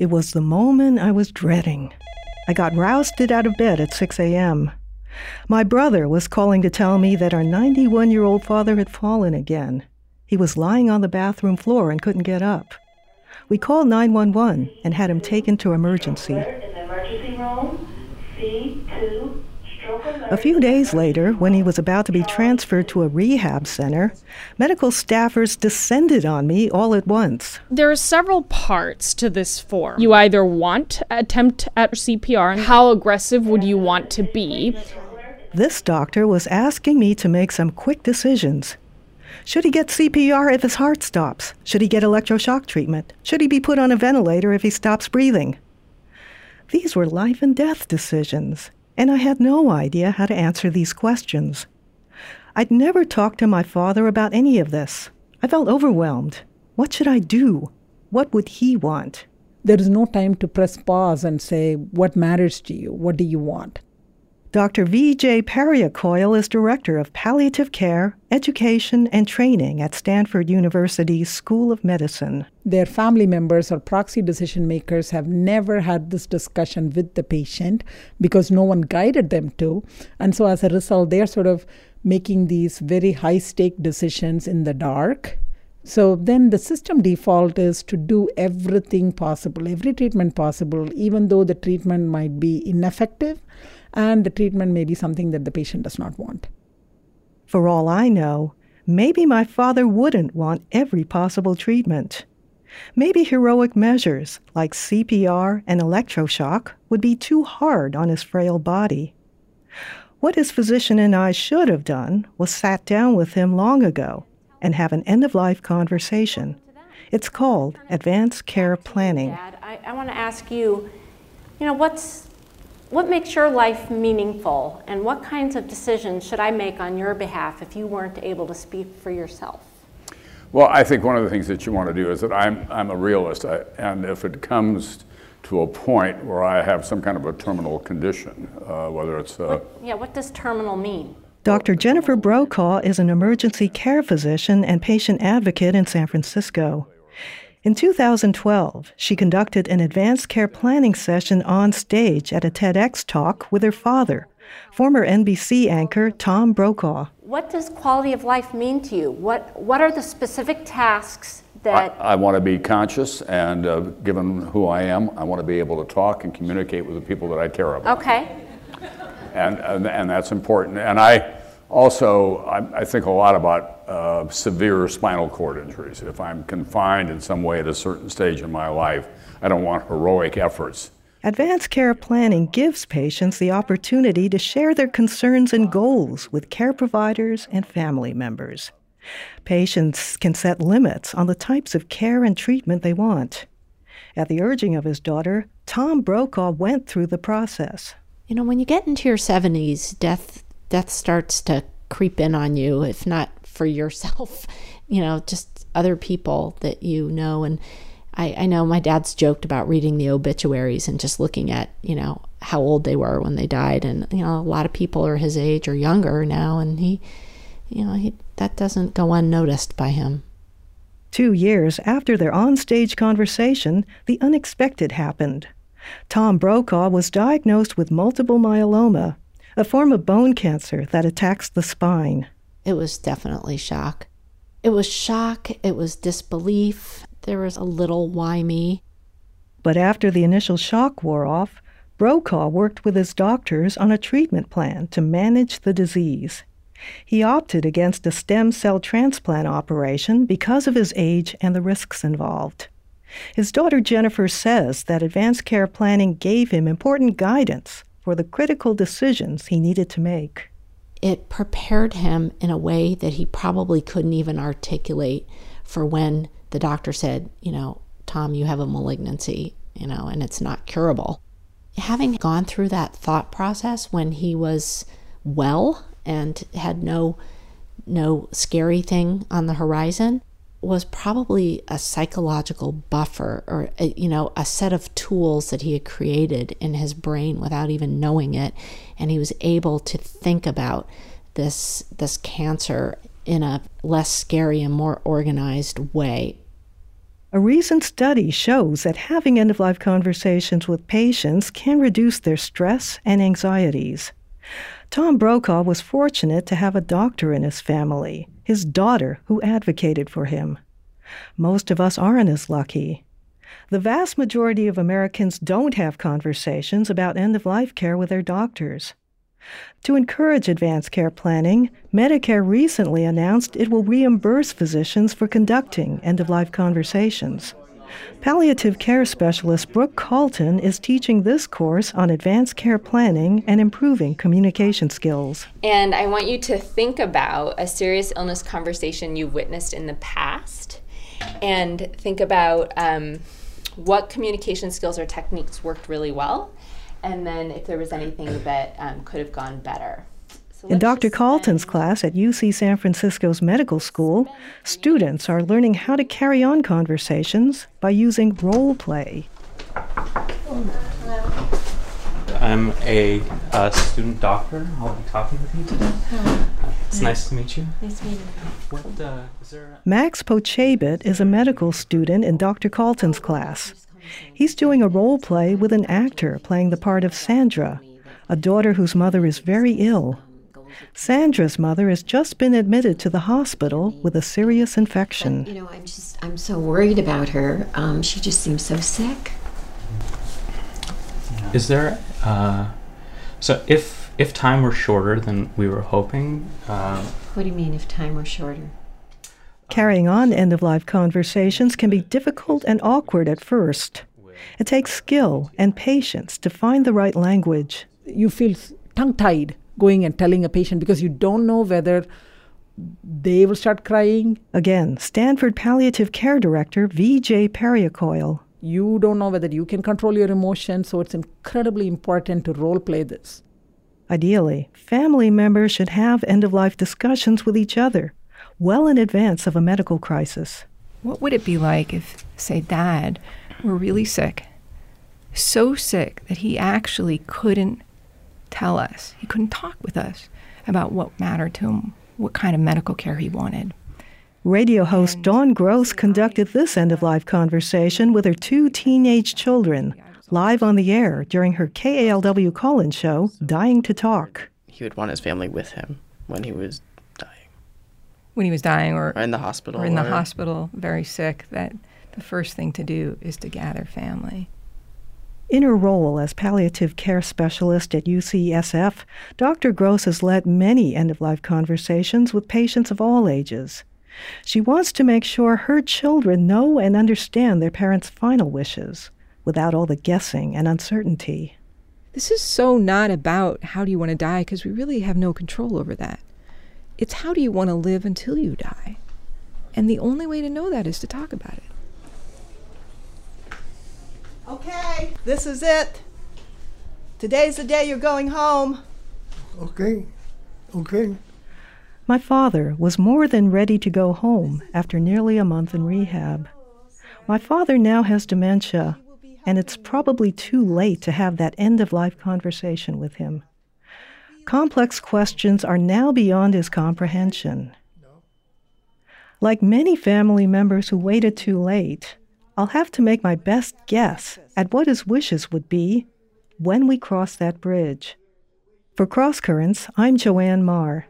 It was the moment I was dreading. I got rousted out of bed at 6 a.m. My brother was calling to tell me that our 91 year old father had fallen again. He was lying on the bathroom floor and couldn't get up. We called 911 and had him taken to emergency. A few days later, when he was about to be transferred to a rehab center, medical staffers descended on me all at once. There are several parts to this form. You either want attempt at CPR, and how aggressive would you want to be? This doctor was asking me to make some quick decisions. Should he get CPR if his heart stops? Should he get electroshock treatment? Should he be put on a ventilator if he stops breathing? These were life and death decisions, and I had no idea how to answer these questions. I'd never talked to my father about any of this. I felt overwhelmed. What should I do? What would he want? There is no time to press pause and say, What matters to you? What do you want? Dr. V.J. Periyakoil is Director of Palliative Care, Education, and Training at Stanford University's School of Medicine. Their family members or proxy decision makers have never had this discussion with the patient because no one guided them to. And so, as a result, they're sort of making these very high stake decisions in the dark. So then the system default is to do everything possible, every treatment possible, even though the treatment might be ineffective and the treatment may be something that the patient does not want. For all I know, maybe my father wouldn't want every possible treatment. Maybe heroic measures like CPR and electroshock would be too hard on his frail body. What his physician and I should have done was sat down with him long ago and have an end of life conversation. It's called advanced care planning. Dad, I, I want to ask you, you know, what's what makes your life meaningful, and what kinds of decisions should I make on your behalf if you weren't able to speak for yourself? Well, I think one of the things that you want to do is that I'm, I'm a realist, I, and if it comes to a point where I have some kind of a terminal condition, uh, whether it's. Uh, what, yeah, what does terminal mean? Dr. Jennifer Brokaw is an emergency care physician and patient advocate in San Francisco. In 2012, she conducted an advanced care planning session on stage at a TEDx talk with her father, former NBC anchor Tom Brokaw. What does quality of life mean to you? What, what are the specific tasks that. I, I want to be conscious, and uh, given who I am, I want to be able to talk and communicate with the people that I care about. Okay. And, and, and that's important. And I also, I, I think a lot about uh, severe spinal cord injuries. If I'm confined in some way at a certain stage in my life, I don't want heroic efforts. Advanced care planning gives patients the opportunity to share their concerns and goals with care providers and family members. Patients can set limits on the types of care and treatment they want. At the urging of his daughter, Tom Brokaw went through the process. You know, when you get into your 70s, death death starts to creep in on you, if not for yourself, you know, just other people that you know. And I, I know my dad's joked about reading the obituaries and just looking at, you know, how old they were when they died. And, you know, a lot of people are his age or younger now. And he, you know, he, that doesn't go unnoticed by him. Two years after their onstage conversation, the unexpected happened. Tom Brokaw was diagnosed with multiple myeloma, a form of bone cancer that attacks the spine. It was definitely shock. It was shock, it was disbelief, there was a little why me. But after the initial shock wore off, Brokaw worked with his doctors on a treatment plan to manage the disease. He opted against a stem cell transplant operation because of his age and the risks involved. His daughter Jennifer says that advanced care planning gave him important guidance for the critical decisions he needed to make. It prepared him in a way that he probably couldn't even articulate for when the doctor said, you know, Tom, you have a malignancy, you know, and it's not curable. Having gone through that thought process when he was well and had no no scary thing on the horizon, was probably a psychological buffer or a, you know a set of tools that he had created in his brain without even knowing it and he was able to think about this this cancer in a less scary and more organized way A recent study shows that having end of life conversations with patients can reduce their stress and anxieties. Tom Brokaw was fortunate to have a doctor in his family, his daughter, who advocated for him. Most of us aren't as lucky. The vast majority of Americans don't have conversations about end of life care with their doctors. To encourage advanced care planning, Medicare recently announced it will reimburse physicians for conducting end of life conversations. Palliative care specialist Brooke Calton is teaching this course on advanced care planning and improving communication skills. And I want you to think about a serious illness conversation you've witnessed in the past and think about um, what communication skills or techniques worked really well and then if there was anything that um, could have gone better. So In Dr. Calton's class at UC San Francisco's medical school, students are learning how to carry on conversations by using role play. I'm a uh, student doctor. I'll be talking with you today. It's nice to meet you. Nice meeting you. What, uh, is there a- Max Pochabit is a medical student in Dr. Calton's class. He's doing a role play with an actor playing the part of Sandra, a daughter whose mother is very ill. Sandra's mother has just been admitted to the hospital with a serious infection. But, you know, I'm just I'm so worried about her. Um, she just seems so sick. Is there uh, so if if time were shorter than we were hoping? Uh, what do you mean if time were shorter? Carrying on end of life conversations can be difficult and awkward at first. It takes skill and patience to find the right language. You feel tongue tied going and telling a patient because you don't know whether they will start crying. Again, Stanford Palliative Care Director VJ Periyakoil. You don't know whether you can control your emotions, so it's incredibly important to role play this. Ideally, family members should have end of life discussions with each other well in advance of a medical crisis. What would it be like if, say, dad were really sick? So sick that he actually couldn't tell us, he couldn't talk with us about what mattered to him, what kind of medical care he wanted. Radio host and Dawn Gross conducted this end of life conversation with her two teenage children live on the air during her KALW call in show, Dying to Talk. He would want his family with him when he was dying. when he was dying or, or in the hospital or in the hospital very sick that the first thing to do is to gather family in her role as palliative care specialist at UCSF, Dr. Gross has led many end of life conversations with patients of all ages. She wants to make sure her children know and understand their parents' final wishes without all the guessing and uncertainty. This is so not about how do you want to die because we really have no control over that. It's how do you want to live until you die? And the only way to know that is to talk about it. Okay, this is it. Today's the day you're going home. Okay, okay. My father was more than ready to go home after nearly a month in rehab. My father now has dementia, and it's probably too late to have that end of life conversation with him. Complex questions are now beyond his comprehension. Like many family members who waited too late, I'll have to make my best guess at what his wishes would be when we cross that bridge. For Cross Currents, I'm JoAnn Mar.